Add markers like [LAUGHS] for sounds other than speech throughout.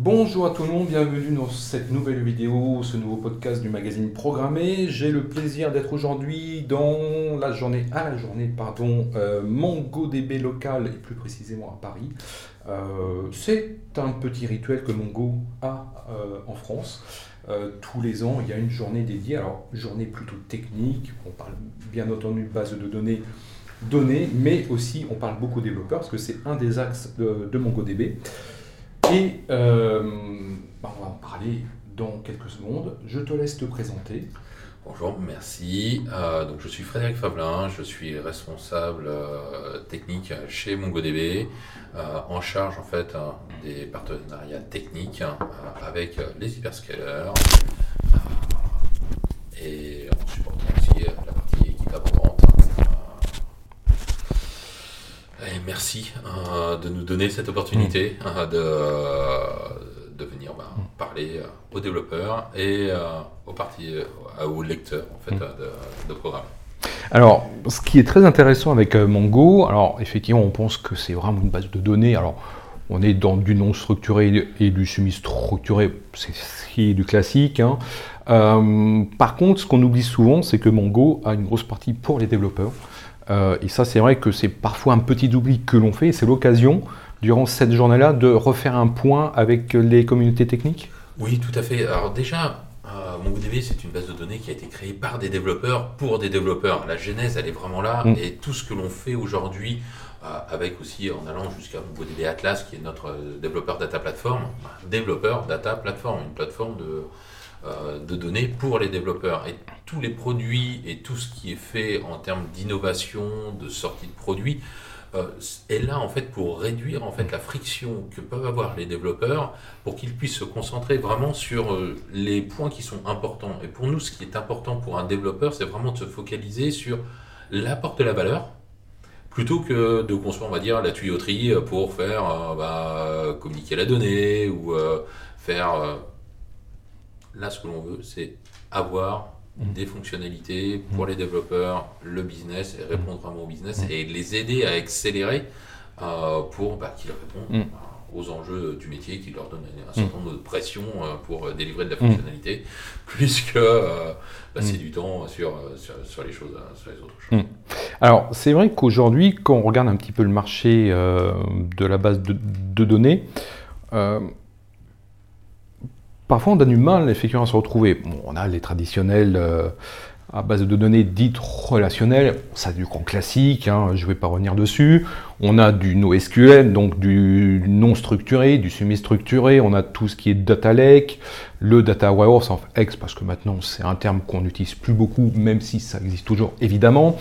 Bonjour à tout le monde, bienvenue dans cette nouvelle vidéo, ce nouveau podcast du magazine Programmé. J'ai le plaisir d'être aujourd'hui dans la journée, à la journée, pardon, euh, MongoDB local et plus précisément à Paris. Euh, c'est un petit rituel que Mongo a euh, en France. tous les ans, il y a une journée dédiée, alors journée plutôt technique, on parle bien entendu de base de données, données, mais aussi on parle beaucoup développeurs parce que c'est un des axes de, de MongoDB. Et euh, bah, on va en parler dans quelques secondes. Je te laisse te présenter. Bonjour, merci. Euh, donc je suis Frédéric Fablin, je suis responsable euh, technique chez MongoDB, en charge en fait hein, des partenariats techniques hein, avec les hyperscalers en supportant aussi la partie équipe avant-vente. Et merci de nous donner cette opportunité mm. de, de venir bah, mm. parler aux développeurs et aux, parties, aux lecteurs en fait, mm. de, de programmes. Alors, ce qui est très intéressant avec euh, Mongo, alors effectivement, on pense que c'est vraiment une base de données. Alors, on est dans du non structuré et du semi-structuré, c'est du classique. Hein. Euh, par contre, ce qu'on oublie souvent, c'est que Mongo a une grosse partie pour les développeurs. Euh, et ça, c'est vrai que c'est parfois un petit oubli que l'on fait. C'est l'occasion, durant cette journée-là, de refaire un point avec les communautés techniques? Oui, tout à fait. Alors déjà, euh, MongoDB, c'est une base de données qui a été créée par des développeurs pour des développeurs. La genèse, elle est vraiment là. Mm. Et tout ce que l'on fait aujourd'hui, euh, avec aussi en allant jusqu'à MongoDB Atlas, qui est notre développeur data platform, développeur data platform, une plateforme de euh, de données pour les développeurs. Et tous les produits et tout ce qui est fait en termes d'innovation, de sortie de produits, euh, est là en fait pour réduire en fait la friction que peuvent avoir les développeurs pour qu'ils puissent se concentrer vraiment sur euh, les points qui sont importants. Et pour nous, ce qui est important pour un développeur, c'est vraiment de se focaliser sur l'apport de la valeur plutôt que de construire, on va dire, la tuyauterie pour faire bah, communiquer la donnée ou faire Là, ce que l'on veut, c'est avoir. Des fonctionnalités pour mm. les développeurs, le business, et répondre vraiment au business mm. et les aider à accélérer euh, pour bah, qu'ils répondent aux enjeux du métier, qui leur donnent un certain nombre de pression euh, pour délivrer de la fonctionnalité, [LAUGHS] puisque euh, passer du temps sur, sur, les choses, sur les autres choses. Alors, c'est vrai qu'aujourd'hui, quand on regarde un petit peu le marché de la base de, de données, Parfois, on a du mal effectivement à se retrouver. on a les traditionnels euh, à base de données dites relationnelles, ça du grand classique, hein, je ne vais pas revenir dessus. On a du NoSQL, donc du non structuré, du semi-structuré. On a tout ce qui est data lake, le data warehouse of X, parce que maintenant c'est un terme qu'on n'utilise plus beaucoup, même si ça existe toujours évidemment.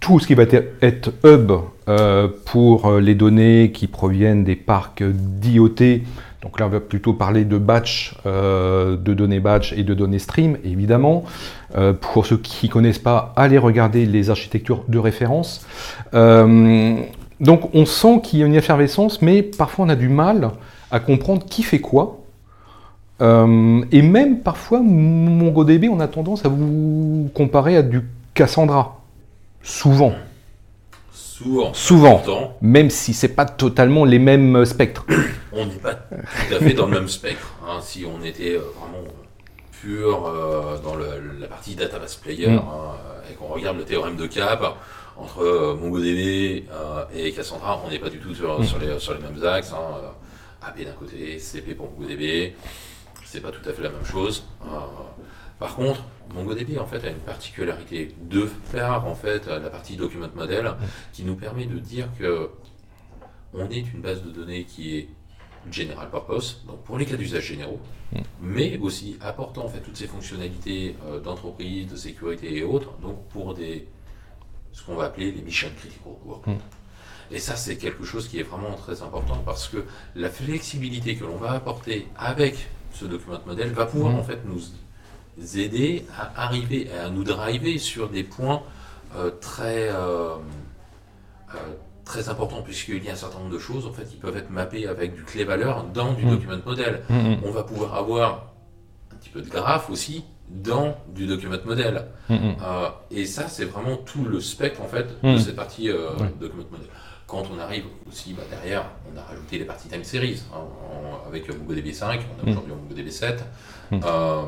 Tout, ce qui va être, hub euh, pour euh, les données qui proviennent des parcs d'IoT, donc là, on va plutôt parler de batch, euh, de données batch et de données stream, évidemment. Euh, pour ceux qui ne connaissent pas, allez regarder les architectures de référence. Euh, donc on sent qu'il y a une effervescence, mais parfois on a du mal à comprendre qui fait quoi. et même parfois, MongoDB, on a tendance à vous comparer à du Cassandra. Souvent. Souvent. Souvent. Même si c'est pas totalement les mêmes spectres. On n'est pas tout à fait dans le même spectre. Hein. Si on était euh, vraiment pur euh, dans la partie database player mm. hein, et qu'on regarde le théorème de Cap entre euh, MongoDB et Cassandra, on n'est pas du tout sur, mm. les, sur les, mêmes axes. Hein. AB d'un côté, CP pour MongoDB, c'est pas tout à fait la même chose. Par contre, MongoDB en fait a une particularité de faire en fait la partie document model qui nous permet de dire que on est une base de données qui est general purpose, donc pour les cas d'usage généraux, mais aussi apportant en fait toutes ces fonctionnalités euh, d'entreprise, de sécurité et autres, donc pour des ce qu'on va appeler les mission critical work. Et ça, c'est quelque chose qui est vraiment très important parce que la flexibilité que l'on va apporter avec ce document model va pouvoir en fait nous aider à arriver, à nous driver sur des points euh, très, euh, très importants, puisqu'il y a un certain nombre de choses en fait, qui peuvent être mappées avec du clé-valeur dans du mm. document model. Mm, mm. On va pouvoir avoir un petit peu de graphe aussi dans du document model. et ça, c'est vraiment tout le spectre en fait, de cette partie document model. Quand on arrive aussi bah, derrière, on a rajouté les parties time series. Hein, avec MongoDB 5, on a aujourd'hui MongoDB 7, Mm. euh,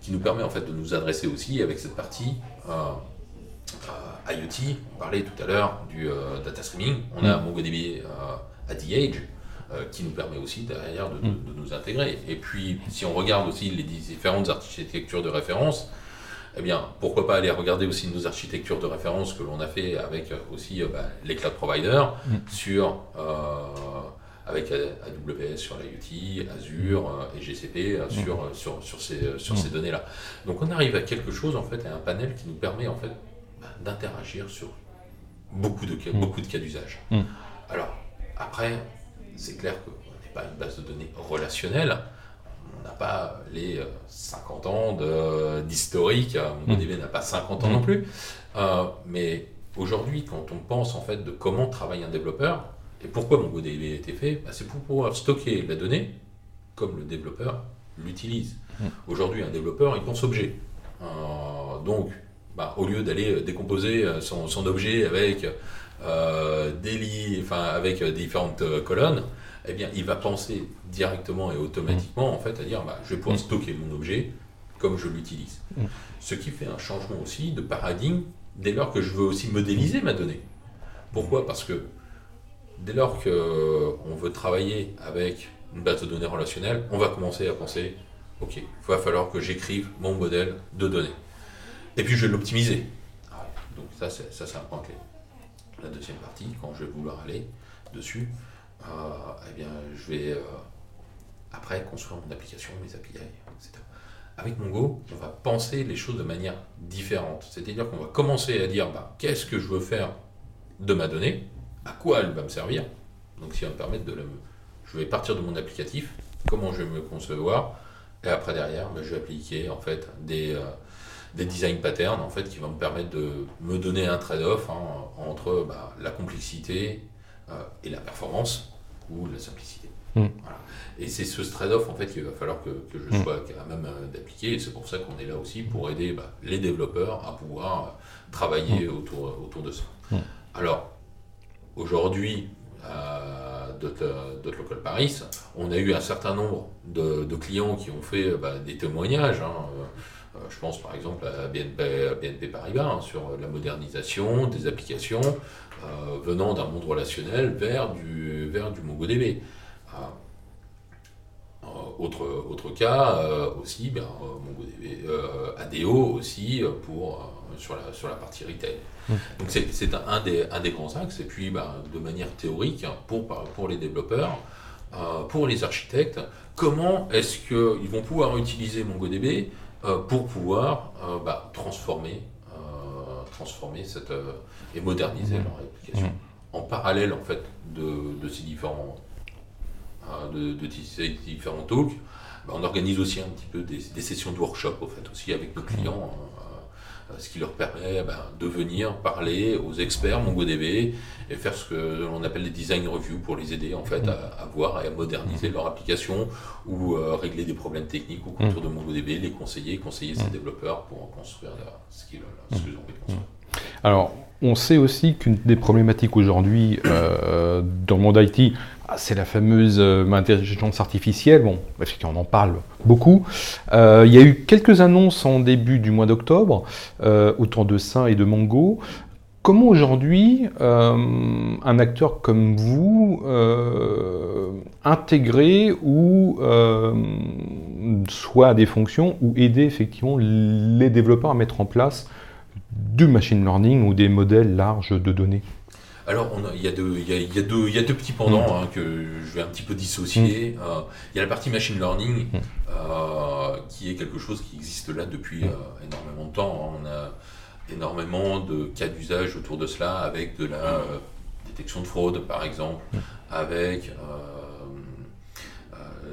qui nous permet en fait de nous adresser aussi avec cette partie euh, euh, IoT. On parlait tout à l'heure du euh, data streaming. On a MongoDB euh, at the Edge euh, qui nous permet aussi derrière de, de- de nous intégrer. Et puis, si on regarde aussi les différentes architectures de référence, eh bien, pourquoi pas aller regarder aussi nos architectures de référence que l'on a fait avec aussi bah, les cloud providers sur euh, avec AWS sur l'IoT, Azure et GCP sur, sur, sur ces, sur ces données-là. Donc on arrive à quelque chose en fait, à un panel qui nous permet en fait d'interagir sur beaucoup de cas, beaucoup de cas d'usage. Mm. Alors après, c'est clair qu'on n'est pas une base de données relationnelle. On n'a pas les euh, 50 ans de- d'historique. euh, MongoDB n'a pas 50 ans non plus. Euh, mais aujourd'hui, quand on pense en fait de comment travaille un développeur et pourquoi MongoDB a été fait, bah, c'est pour pouvoir stocker la donnée comme le développeur l'utilise. Aujourd'hui, un développeur, il pense objet. Euh, donc, bah, au lieu d'aller décomposer euh, son, son objet avec euh, des lits, enfin avec euh, différentes euh, colonnes, eh bien, il va penser directement et automatiquement en fait à dire, bah, je vais pouvoir stocker mon objet comme je l'utilise. Ce qui fait un changement aussi de paradigme dès lors que je veux aussi modéliser ma donnée. Pourquoi? Parce que dès lors qu'on veut travailler avec une base de données relationnelle, on va commencer à penser, ok, il va falloir que j'écrive mon modèle de données. Et puis je vais l'optimiser. Ah Donc ça, c'est ça, c'est un point clé. La deuxième partie, quand je vais vouloir aller dessus, euh, eh bien, je vais euh, après construire mon application, mes API, etc. Avec Mongo, on va penser les choses de manière différente. C'est-à-dire qu'on va commencer à dire bah, qu'est-ce que je veux faire de ma donnée, à quoi elle va me servir? Donc, si va me permettre de la. Je vais partir de mon applicatif, comment je vais me concevoir, et après derrière, bah, je vais appliquer en fait des, euh, des design patterns en fait qui vont me permettre de me donner un trade-off hein, entre bah, la complexité euh, et la performance ou la simplicité. Mm. Voilà. Et c'est ce trade-off en fait qu'il va falloir que, que je sois à même euh, d'appliquer. Et c'est pour ça qu'on est là aussi pour aider bah, les développeurs à pouvoir euh, travailler autour, autour de ça. Alors, aujourd'hui, à Local Paris, on a eu un certain nombre de, de clients qui ont fait bah, des témoignages. hein, je pense par exemple à BNP, à BNP Paribas hein, sur la modernisation des applications euh, venant d'un monde relationnel vers du, vers du MongoDB. Euh, euh, autre, autre cas euh, aussi, ben, euh, MongoDB, euh, ADO aussi euh, pour, euh, sur, la, sur la partie retail. Donc c'est un, un des, un des grands axes. Et puis ben, de manière théorique, hein, pour, pour les développeurs, euh, pour les architectes, comment est-ce qu'ils vont pouvoir utiliser MongoDB euh, pour pouvoir euh, bah, transformer, euh, transformer cette, euh, et moderniser leur application. En parallèle en fait de, de ces différents euh, de, de ces différents talks, bah, on organise aussi un petit peu des, des sessions de workshop au fait aussi avec nos clients. hein, euh, ce qui leur permet ben, de venir parler aux experts MongoDB et faire ce que l'on appelle des design reviews pour les aider en fait à, à voir et à moderniser leur application ou euh, régler des problèmes techniques au contour de MongoDB, les conseiller, conseiller ces développeurs pour construire ce qu'ils ont envie de construire. Alors, on sait aussi qu'une des problématiques aujourd'hui euh, dans le monde IT, c'est la fameuse euh, intelligence artificielle. Bon, on en parle beaucoup. Euh, il y a eu quelques annonces en début du mois d'octobre, euh, autour de ça et de Mongo. Comment aujourd'hui euh, un acteur comme vous intégrer ou soit des fonctions ou aider effectivement les développeurs à mettre en place du machine learning ou des modèles larges de données? Alors, il y, a deux- il y, a, il y a deux- il y a deux petits pendants hein, que je vais un petit peu dissocier. Euh, il y a la partie machine learning, euh, qui est quelque chose qui existe là depuis euh, énormément de temps. hein. On a énormément de cas d'usage autour de cela, avec de la détection de fraude, par exemple, avec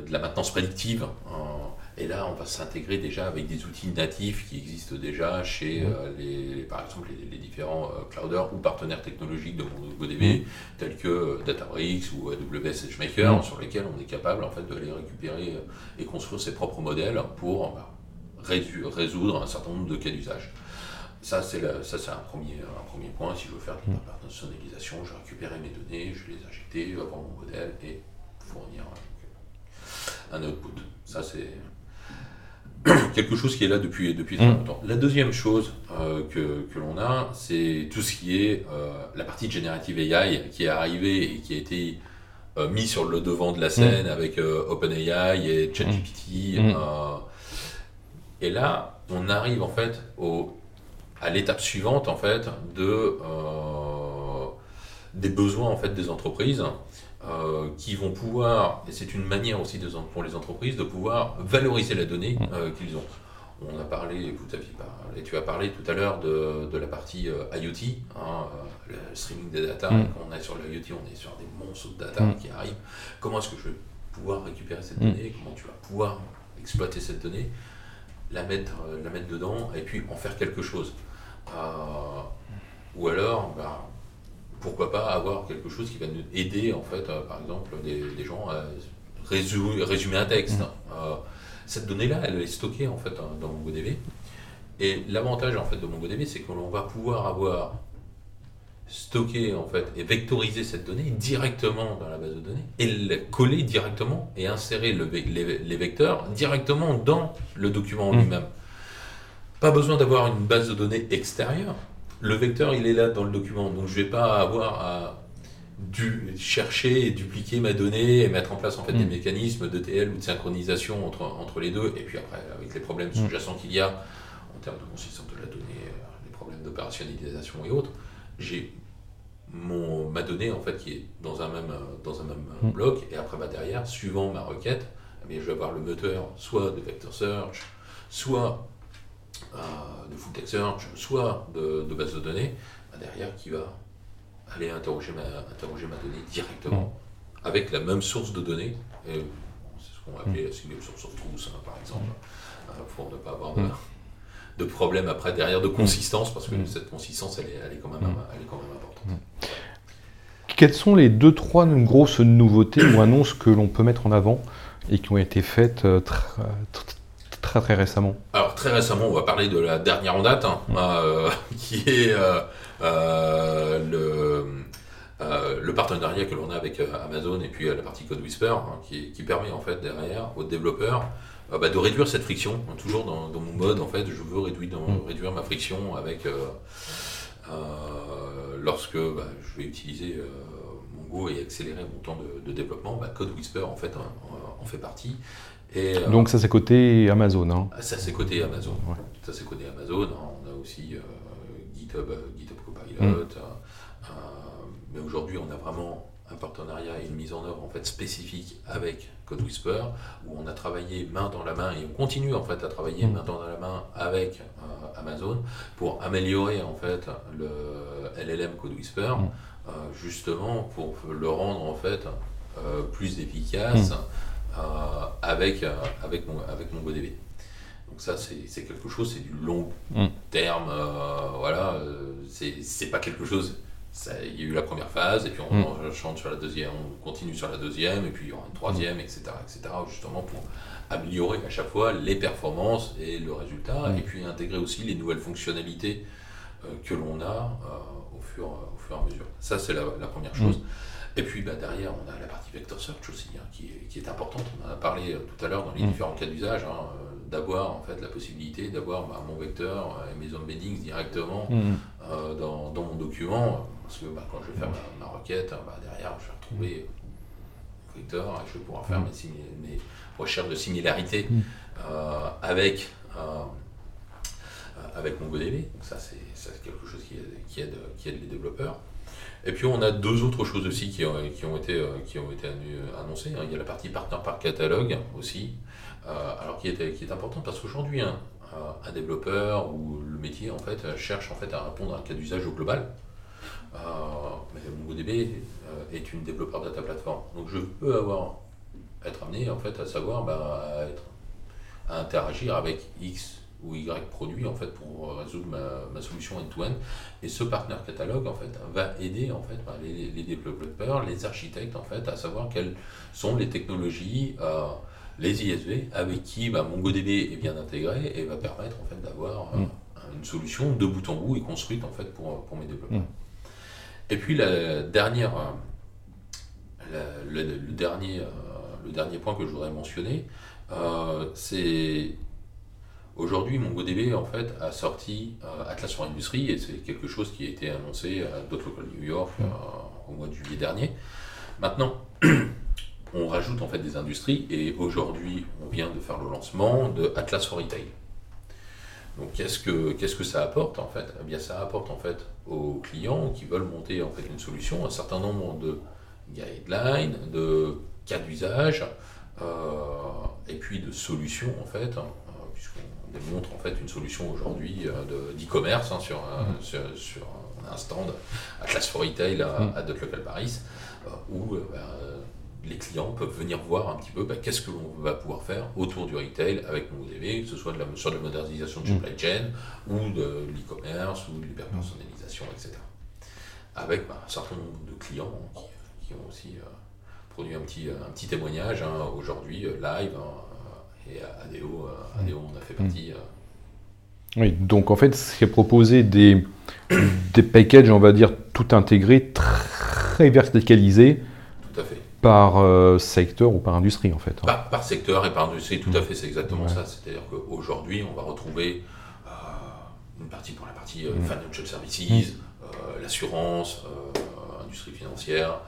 de la maintenance prédictive. hein. Et là, on va s'intégrer déjà avec des outils natifs qui existent déjà chez euh, les, les- par exemple les, les différents euh, clouders ou partenaires technologiques de MongoDB, tels que euh, Databricks ou AWS SageMaker, sur lesquels on est capable en fait de les récupérer et construire ses propres modèles pour bah, résoudre un certain nombre de cas d'usage. Ça, c'est un premier, un premier point. Si je veux faire de la personnalisation, je récupérer mes données, je les injecter, avoir mon modèle et fournir. un output. Ça, c'est [COUGHS] quelque chose qui est là depuis, depuis très mm. longtemps. La deuxième chose euh, que, que l'on a, c'est tout ce qui est euh, la partie de Generative AI qui est arrivée et qui a été euh, mis sur le devant de la scène mm. avec OpenAI et ChatGPT. Mm. et là, on arrive en fait au, à l'étape suivante en fait de des besoins en fait des entreprises euh, qui vont pouvoir, et c'est une manière aussi de, pour les entreprises de pouvoir valoriser la donnée mm. euh, qu'ils ont. On a parlé, vous parlé, tu as parlé tout à l'heure de, de, la partie euh, IoT, hein, le streaming des data. Mm. Quand on est sur l'IoT, on est sur des monstres de data mm. qui arrivent. Comment est-ce que je vais pouvoir récupérer cette donnée? Comment tu vas pouvoir exploiter cette donnée, la mettre, la mettre dedans et puis en faire quelque chose Ou alors, bah, pourquoi pas avoir quelque chose qui va nous aider, en fait, euh, par exemple, des, gens à résumer, un texte. Mm. Euh, cette donnée-là, elle est stockée, en fait, hein, dans MongoDB. Et l'avantage, en fait, de MongoDB, c'est qu'on va pouvoir avoir stocké, en fait, et vectoriser cette donnée directement dans la base de données, et la coller directement, et insérer les, vecteurs directement dans le document mm. lui-même. Pas besoin d'avoir une base de données extérieure, le vecteur, il est là dans le document, donc je ne vais pas avoir à chercher et dupliquer ma donnée et mettre en place en fait des mm. mécanismes de TL ou de synchronisation entre, entre les deux. Et puis après, avec les problèmes mm. sous-jacents qu'il y a en termes de consistance de la donnée, euh, les problèmes d'opérationnalisation et autres, j'ai mon, ma donnée en fait qui est dans un même, dans un même mm. bloc. Et après, bah, derrière, suivant ma requête, eh je vais avoir le moteur soit de vector search, soit de full text search, soit de, base de données, bah, derrière qui va aller interroger ma, interroger ma donnée directement mm. avec la même source de données. c'est ce qu'on va appeler la single source of truth, hein, par exemple, mm. euh, pour ne pas avoir mm. de, problème après derrière de consistance, parce que cette consistance, elle est, elle est, quand, même, elle est quand même importante. Quelles sont les deux, trois grosses nouveautés ou annonces que l'on peut mettre en avant et qui ont été faites euh, très très récemment Alors très récemment, on va parler de la dernière en date, hein, euh, [LAUGHS] qui est euh, euh, le, le partenariat que l'on a avec Amazon et puis la partie Code Whisper, hein, qui, permet en fait derrière aux développeurs bah, de réduire cette friction. toujours dans, mon mode, en fait, je veux réduire, mm. réduire ma friction avec lorsque bah, je vais utiliser Mongo et accélérer mon temps de, développement. Bah, Code Whisper en fait en fait partie. Euh, Donc ça c'est côté Amazon. Hein. Ah, ça c'est côté Amazon. Ça c'est côté Amazon. On a aussi euh, GitHub, euh, GitHub Copilot. Mm. mais aujourd'hui on a vraiment un partenariat et une mise en œuvre en fait spécifique avec Code Whisper où on a travaillé main dans la main et on continue en fait à travailler mm. main dans la main avec Amazon pour améliorer en fait le LLM Code Whisper mm. justement pour le rendre en fait plus efficace. Avec, euh, avec, mon, avec MongoDB. Donc ça, c'est quelque chose, c'est du long mm. terme. Euh, voilà, c'est pas quelque chose. il y a eu la première phase, et puis on, mm. chante sur la deuxième, on continue sur la deuxième, et puis il y aura une troisième, etc., etc., justement pour améliorer à chaque fois les performances et le résultat, mm. et puis intégrer aussi les nouvelles fonctionnalités que l'on a au, fur, au fur et à mesure. Ça, c'est la, la, première chose. Et puis bah, derrière, on a la partie vector search aussi, hein, qui, est, qui, est, importante. On en a parlé euh, tout à l'heure dans les mm. différents cas d'usage, hein, euh, d'avoir en fait la possibilité d'avoir bah, mon vecteur et mes embeddings directement mm. euh, dans, dans, mon document. Parce que bah, quand je vais faire ma, requête, derrière, je vais retrouver mon vecteur et je vais pouvoir faire mm. mes, mes, recherches de similarité avec, avec MongoDB. Donc ça, c'est quelque chose qui qui aide, qui aide les développeurs. Et puis on a deux autres choses aussi qui ont, été, qui ont été annoncées. Hein. Il y a la partie partner par catalogue aussi, euh, alors qui est, qui est importante parce qu'aujourd'hui, hein, un développeur ou le métier en fait cherche en fait à répondre à un cas d'usage au global. Euh, mais MongoDB euh, est une développeur data platform. Donc je peux avoir être amené en fait à savoir être, à interagir avec X ou Y produit en fait pour résoudre ma, solution end-to-end. Et ce partner catalogue en fait va aider en fait les, développeurs, les architectes en fait à savoir quelles sont les technologies, euh, les ISV avec qui bah, MongoDB est bien intégré et va permettre en fait d'avoir euh, mm. une solution de bout en bout et construite en fait pour, pour mes développeurs. Mm. Et puis la dernière, euh, le, dernier le dernier point que je voudrais mentionner, c'est Aujourd'hui, MongoDB en fait a sorti Atlas for Industry et c'est quelque chose qui a été annoncé à Local New York au mois de juillet dernier. Maintenant, [CLEARS THROAT] on rajoute en fait des industries et aujourd'hui, on vient de faire le lancement de Atlas for Retail. Donc qu'est-ce que, qu'est-ce que ça apporte en fait? Eh bien ça apporte en fait aux clients qui veulent monter en fait une solution un certain nombre de guidelines, de cas d'usage euh, et puis de solutions en fait, démontre en fait une solution aujourd'hui euh, de, d'e-commerce hein, sur, mmh. sur, un stand Atlas for Retail à, mmh. à Local Paris, euh, où ben, les clients peuvent venir voir un petit peu bah, qu'est-ce que l'on va pouvoir faire autour du retail avec MongoDB, que ce soit de la, sur de la modernisation de supply mm. chain ou de l'e-commerce ou de l'hyperpersonnalisation, etc. Avec bah, un certain nombre de clients qui, ont aussi euh, produit un petit, un petit témoignage hein, aujourd'hui euh, live hein, et ADO, euh, ADO on a fait mm. partie. Oui, donc en fait, c'est proposer des, des packages, on va dire, tout intégrés, très verticalisés. Tout à fait par euh, secteur ou par industrie en fait. Par, secteur et par industrie, tout à fait, c'est exactement ça. C'est-à-dire qu'aujourd'hui, on va retrouver euh, une partie pour la partie euh, financial services, l'assurance, industrie financière,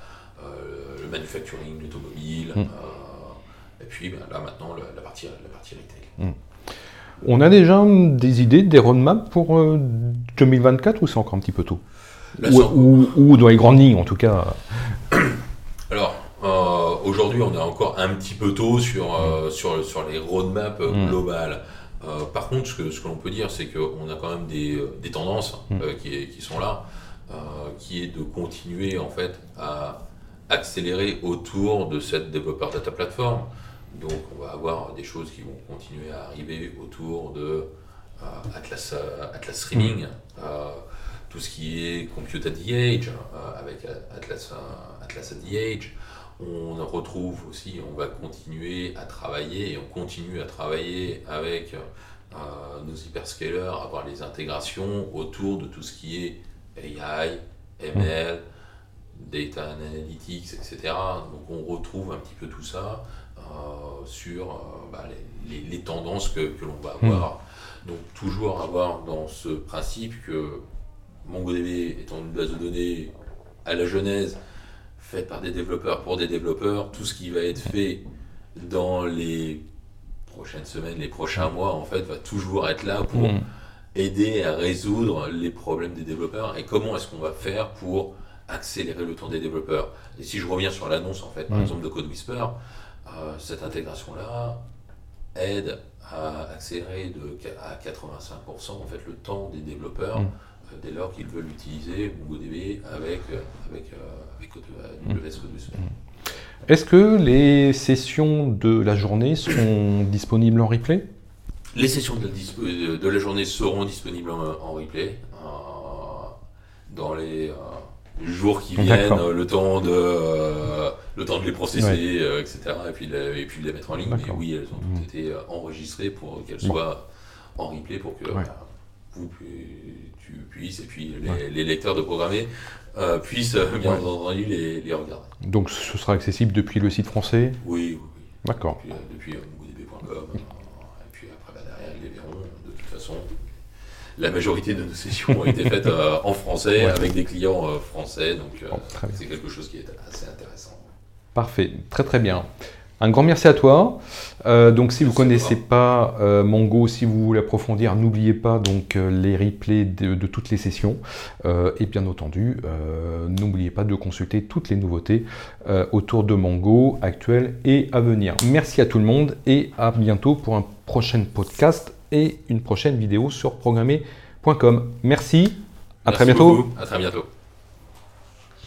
le manufacturing, l'automobile, et puis ben, là maintenant la, partie, la partie retail. On a déjà des idées, des roadmaps pour 2024 ou c'est encore un petit peu tôt? Ou, ou, dans les grandes lignes en tout cas [COUGHS] Alors, aujourd'hui, on est encore un petit peu tôt sur, euh, sur, sur les roadmaps mm. globales. Euh, par contre, ce que, ce que l'on peut dire, c'est qu'on a quand même des, des tendances mm. euh, qui, qui, sont là, qui est de continuer en fait à accélérer autour de cette développeur data platform. Donc, on va avoir des choses qui vont continuer à arriver autour de Atlas, Atlas Streaming, mm. tout ce qui est Compute at the Edge, avec Atlas, Atlas at the Edge, on retrouve aussi, on va continuer à travailler et on continue à travailler avec euh, nos hyperscalers, avoir les intégrations autour de tout ce qui est AI, ML, data analytics, etc. Donc on retrouve un petit peu tout ça euh, sur euh, bah, les, tendances que, que l'on va avoir. Donc toujours avoir dans ce principe que MongoDB étant une base de données à la genèse, fait par des développeurs pour des développeurs, tout ce qui va être fait dans les prochaines semaines, les prochains mois, en fait, va toujours être là pour mm. aider à résoudre les problèmes des développeurs et comment est-ce qu'on va faire pour accélérer le temps des développeurs. Et si je reviens sur l'annonce, en fait, par mm. exemple, de Code Whisper, euh, cette intégration-là aide à accélérer de, à 85% en fait, le temps des développeurs. Mm. dès lors qu'ils veulent utiliser MongoDB avec, euh, avec, euh, avec AWS Code Est-ce que les sessions de la journée sont [COUGHS] disponibles en replay? Les sessions de la, de la, journée seront disponibles en, replay dans les jours qui viennent, le temps de le temps de les processer, etc. Et puis, et puis de les mettre en ligne. Mais oui, elles ont toutes été enregistrées pour qu'elles soient en replay pour que vous tu puisses, et puis les, lecteurs de programmer euh, puissent euh, bien entendu les, les, regarder. Donc ce sera accessible depuis le site français? Oui, oui. D'accord. Depuis, depuis euh, et puis après bah, derrière ils les verront. De toute façon, la majorité de nos sessions ont été faites en français avec des clients français, donc c'est quelque chose qui est assez intéressant. Parfait, très très bien. Un grand merci à toi. Euh, donc si vous ne connaissez pas euh, Mongo, si vous voulez approfondir, n'oubliez pas donc euh, les replays de, toutes les sessions. et bien entendu, n'oubliez pas de consulter toutes les nouveautés autour de Mongo actuelles et à venir. Merci à tout le monde et à bientôt pour un prochain podcast et une prochaine vidéo sur programmer.com. Merci, à très bientôt. À très bientôt.